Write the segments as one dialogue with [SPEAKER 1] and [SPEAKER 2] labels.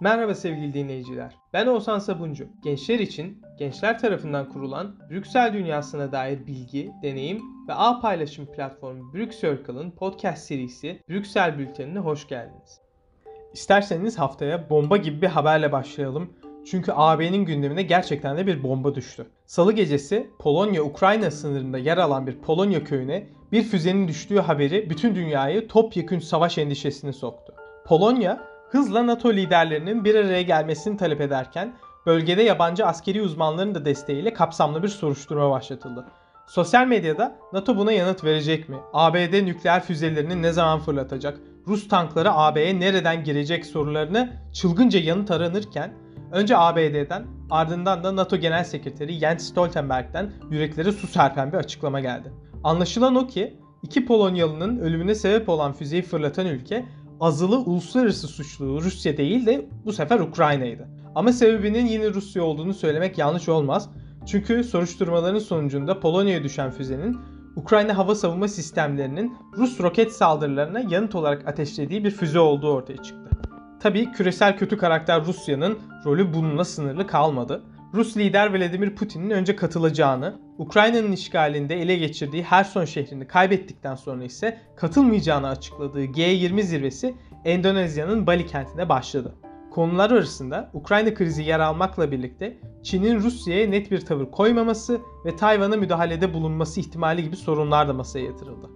[SPEAKER 1] Merhaba sevgili dinleyiciler. Ben Oğuzhan Sabuncu. Gençler için gençler tarafından kurulan Brüksel dünyasına dair bilgi, deneyim ve ağ paylaşım platformu Brüksircle'ın podcast serisi Brüksel Bülteni'ne hoş geldiniz. İsterseniz haftaya bomba gibi bir haberle başlayalım. Çünkü AB'nin gündemine gerçekten de bir bomba düştü. Salı gecesi Polonya-Ukrayna sınırında yer alan bir Polonya köyüne bir füzenin düştüğü haberi bütün dünyayı topyekün savaş endişesine soktu. Polonya hızla NATO liderlerinin bir araya gelmesini talep ederken bölgede yabancı askeri uzmanların da desteğiyle kapsamlı bir soruşturma başlatıldı. Sosyal medyada NATO buna yanıt verecek mi? ABD nükleer füzelerini ne zaman fırlatacak? Rus tankları AB'ye nereden girecek sorularını çılgınca yanıt aranırken önce ABD'den ardından da NATO Genel Sekreteri Jens Stoltenberg'den yürekleri su serpen bir açıklama geldi. Anlaşılan o ki iki Polonyalı'nın ölümüne sebep olan füzeyi fırlatan ülke azılı uluslararası suçlu Rusya değil de bu sefer Ukrayna'ydı. Ama sebebinin yine Rusya olduğunu söylemek yanlış olmaz. Çünkü soruşturmaların sonucunda Polonya'ya düşen füzenin Ukrayna hava savunma sistemlerinin Rus roket saldırılarına yanıt olarak ateşlediği bir füze olduğu ortaya çıktı. Tabii küresel kötü karakter Rusya'nın rolü bununla sınırlı kalmadı. Rus lider Vladimir Putin'in önce katılacağını, Ukrayna'nın işgalinde ele geçirdiği Herson şehrini kaybettikten sonra ise katılmayacağını açıkladığı G20 zirvesi Endonezya'nın Bali kentine başladı. Konular arasında Ukrayna krizi yer almakla birlikte Çin'in Rusya'ya net bir tavır koymaması ve Tayvan'a müdahalede bulunması ihtimali gibi sorunlar da masaya yatırıldı.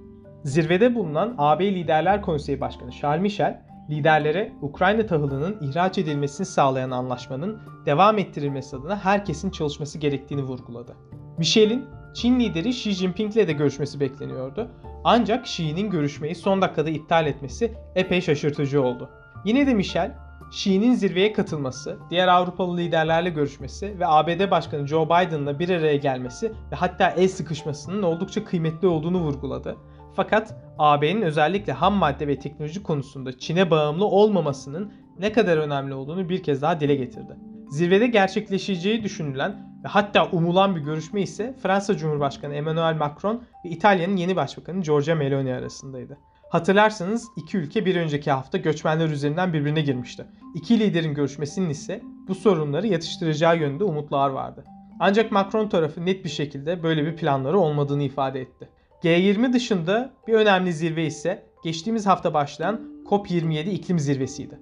[SPEAKER 1] Zirvede bulunan AB Liderler Konseyi Başkanı Charles Michel, liderlere Ukrayna tahılının ihraç edilmesini sağlayan anlaşmanın devam ettirilmesi adına herkesin çalışması gerektiğini vurguladı. Michel'in Çin lideri Xi Jinping ile de görüşmesi bekleniyordu. Ancak Xi'nin görüşmeyi son dakikada iptal etmesi epey şaşırtıcı oldu. Yine de Michel, Xi'nin zirveye katılması, diğer Avrupalı liderlerle görüşmesi ve ABD Başkanı Joe Biden'la bir araya gelmesi ve hatta el sıkışmasının oldukça kıymetli olduğunu vurguladı. Fakat AB'nin özellikle ham madde ve teknoloji konusunda Çin'e bağımlı olmamasının ne kadar önemli olduğunu bir kez daha dile getirdi. Zirvede gerçekleşeceği düşünülen ve hatta umulan bir görüşme ise Fransa Cumhurbaşkanı Emmanuel Macron ve İtalya'nın yeni başbakanı Giorgia Meloni arasındaydı. Hatırlarsanız iki ülke bir önceki hafta göçmenler üzerinden birbirine girmişti. İki liderin görüşmesinin ise bu sorunları yatıştıracağı yönünde umutlar vardı. Ancak Macron tarafı net bir şekilde böyle bir planları olmadığını ifade etti. G20 dışında bir önemli zirve ise geçtiğimiz hafta başlayan COP27 iklim zirvesiydi.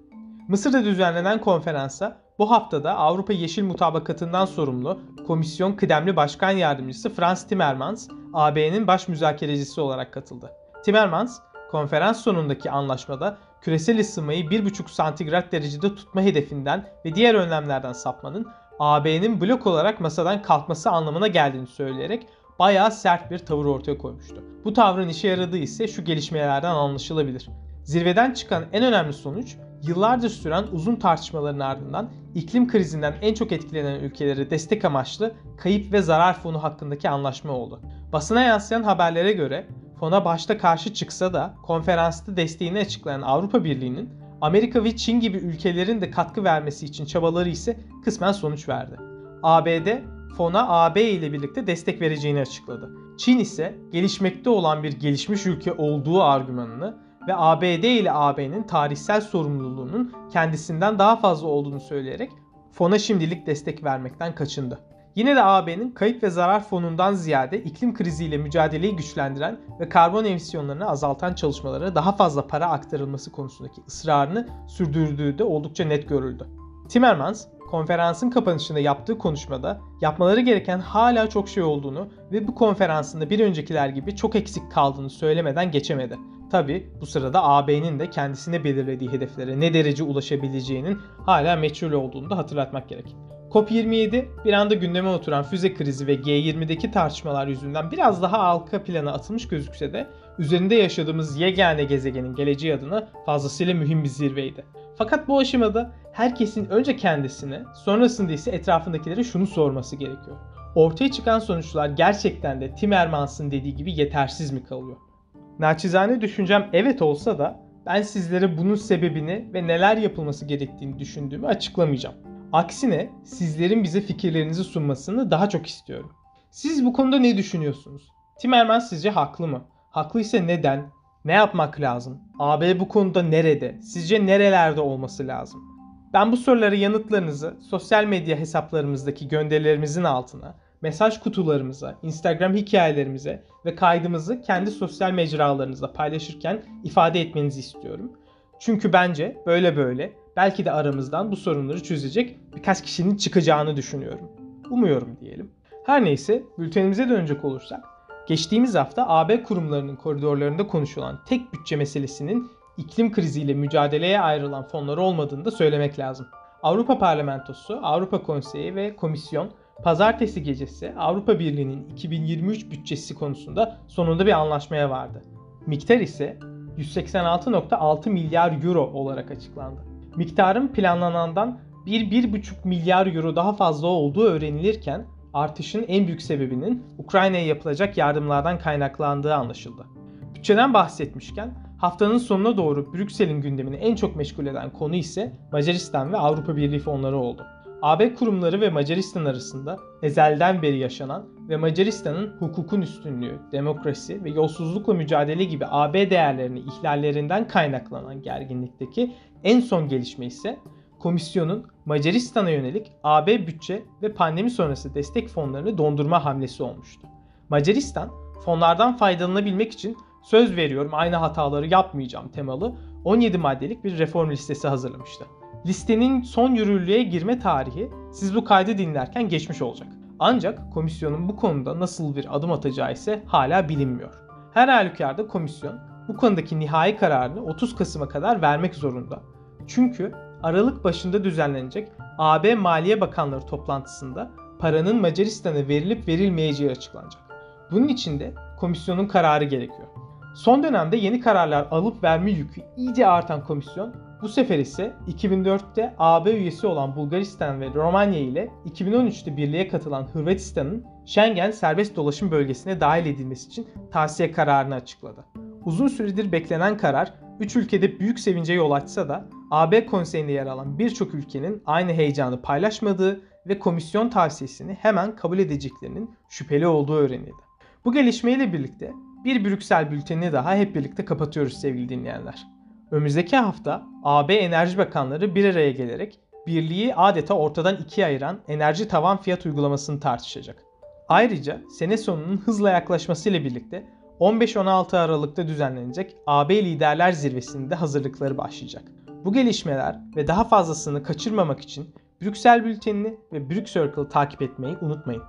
[SPEAKER 1] Mısır'da düzenlenen konferansa bu haftada Avrupa Yeşil Mutabakatı'ndan sorumlu Komisyon Kıdemli Başkan Yardımcısı Franz Timmermans, AB'nin baş müzakerecisi olarak katıldı. Timmermans, konferans sonundaki anlaşmada küresel ısınmayı 1,5 santigrat derecede tutma hedefinden ve diğer önlemlerden sapmanın AB'nin blok olarak masadan kalkması anlamına geldiğini söyleyerek bayağı sert bir tavır ortaya koymuştu. Bu tavrın işe yaradığı ise şu gelişmelerden anlaşılabilir. Zirveden çıkan en önemli sonuç yıllardır süren uzun tartışmaların ardından iklim krizinden en çok etkilenen ülkelere destek amaçlı kayıp ve zarar fonu hakkındaki anlaşma oldu. Basına yansıyan haberlere göre fona başta karşı çıksa da konferansta desteğini açıklayan Avrupa Birliği'nin Amerika ve Çin gibi ülkelerin de katkı vermesi için çabaları ise kısmen sonuç verdi. ABD fona AB ile birlikte destek vereceğini açıkladı. Çin ise gelişmekte olan bir gelişmiş ülke olduğu argümanını ve ABD ile AB'nin tarihsel sorumluluğunun kendisinden daha fazla olduğunu söyleyerek fona şimdilik destek vermekten kaçındı. Yine de AB'nin kayıp ve zarar fonundan ziyade iklim kriziyle mücadeleyi güçlendiren ve karbon emisyonlarını azaltan çalışmalara daha fazla para aktarılması konusundaki ısrarını sürdürdüğü de oldukça net görüldü. Timmermans, konferansın kapanışında yaptığı konuşmada yapmaları gereken hala çok şey olduğunu ve bu konferansında bir öncekiler gibi çok eksik kaldığını söylemeden geçemedi. Tabi bu sırada AB'nin de kendisine belirlediği hedeflere ne derece ulaşabileceğinin hala meçhul olduğunu da hatırlatmak gerek. COP27 bir anda gündeme oturan füze krizi ve G20'deki tartışmalar yüzünden biraz daha arka plana atılmış gözükse de üzerinde yaşadığımız yegane gezegenin geleceği adına fazlasıyla mühim bir zirveydi. Fakat bu aşamada herkesin önce kendisine, sonrasında ise etrafındakilere şunu sorması gerekiyor. Ortaya çıkan sonuçlar gerçekten de Timmermans'ın dediği gibi yetersiz mi kalıyor? Naçizane düşüncem evet olsa da ben sizlere bunun sebebini ve neler yapılması gerektiğini düşündüğümü açıklamayacağım. Aksine sizlerin bize fikirlerinizi sunmasını daha çok istiyorum. Siz bu konuda ne düşünüyorsunuz? Timmermans sizce haklı mı? Haklıysa neden? Ne yapmak lazım? AB bu konuda nerede? Sizce nerelerde olması lazım? Ben bu sorulara yanıtlarınızı sosyal medya hesaplarımızdaki gönderilerimizin altına, mesaj kutularımıza, Instagram hikayelerimize ve kaydımızı kendi sosyal mecralarınızda paylaşırken ifade etmenizi istiyorum. Çünkü bence böyle böyle belki de aramızdan bu sorunları çözecek birkaç kişinin çıkacağını düşünüyorum. Umuyorum diyelim. Her neyse bültenimize dönecek olursak geçtiğimiz hafta AB kurumlarının koridorlarında konuşulan tek bütçe meselesinin iklim kriziyle mücadeleye ayrılan fonları olmadığını da söylemek lazım. Avrupa Parlamentosu, Avrupa Konseyi ve Komisyon pazartesi gecesi Avrupa Birliği'nin 2023 bütçesi konusunda sonunda bir anlaşmaya vardı. Miktar ise 186.6 milyar euro olarak açıklandı. Miktarın planlanandan 1-1,5 milyar euro daha fazla olduğu öğrenilirken artışın en büyük sebebinin Ukrayna'ya yapılacak yardımlardan kaynaklandığı anlaşıldı. Bütçeden bahsetmişken haftanın sonuna doğru Brüksel'in gündemini en çok meşgul eden konu ise Macaristan ve Avrupa Birliği fonları oldu. AB kurumları ve Macaristan arasında ezelden beri yaşanan ve Macaristan'ın hukukun üstünlüğü, demokrasi ve yolsuzlukla mücadele gibi AB değerlerini ihlallerinden kaynaklanan gerginlikteki en son gelişme ise komisyonun Macaristan'a yönelik AB bütçe ve pandemi sonrası destek fonlarını dondurma hamlesi olmuştu. Macaristan fonlardan faydalanabilmek için söz veriyorum aynı hataları yapmayacağım temalı 17 maddelik bir reform listesi hazırlamıştı. Listenin son yürürlüğe girme tarihi siz bu kaydı dinlerken geçmiş olacak. Ancak komisyonun bu konuda nasıl bir adım atacağı ise hala bilinmiyor. Her halükarda komisyon bu konudaki nihai kararını 30 Kasım'a kadar vermek zorunda. Çünkü Aralık başında düzenlenecek AB Maliye Bakanları toplantısında paranın Macaristan'a verilip verilmeyeceği açıklanacak. Bunun için de komisyonun kararı gerekiyor. Son dönemde yeni kararlar alıp verme yükü iyice artan komisyon bu sefer ise 2004'te AB üyesi olan Bulgaristan ve Romanya ile 2013'te birliğe katılan Hırvatistan'ın Schengen serbest dolaşım bölgesine dahil edilmesi için tavsiye kararını açıkladı. Uzun süredir beklenen karar 3 ülkede büyük sevince yol açsa da AB konseyinde yer alan birçok ülkenin aynı heyecanı paylaşmadığı ve komisyon tavsiyesini hemen kabul edeceklerinin şüpheli olduğu öğrenildi. Bu gelişmeyle birlikte bir Brüksel bültenini daha hep birlikte kapatıyoruz sevgili dinleyenler. Önümüzdeki hafta AB Enerji Bakanları bir araya gelerek birliği adeta ortadan ikiye ayıran enerji tavan fiyat uygulamasını tartışacak. Ayrıca sene sonunun hızla yaklaşmasıyla birlikte 15-16 Aralık'ta düzenlenecek AB Liderler Zirvesi'nde hazırlıkları başlayacak. Bu gelişmeler ve daha fazlasını kaçırmamak için Brüksel Bülteni'ni ve Brüksel takip etmeyi unutmayın.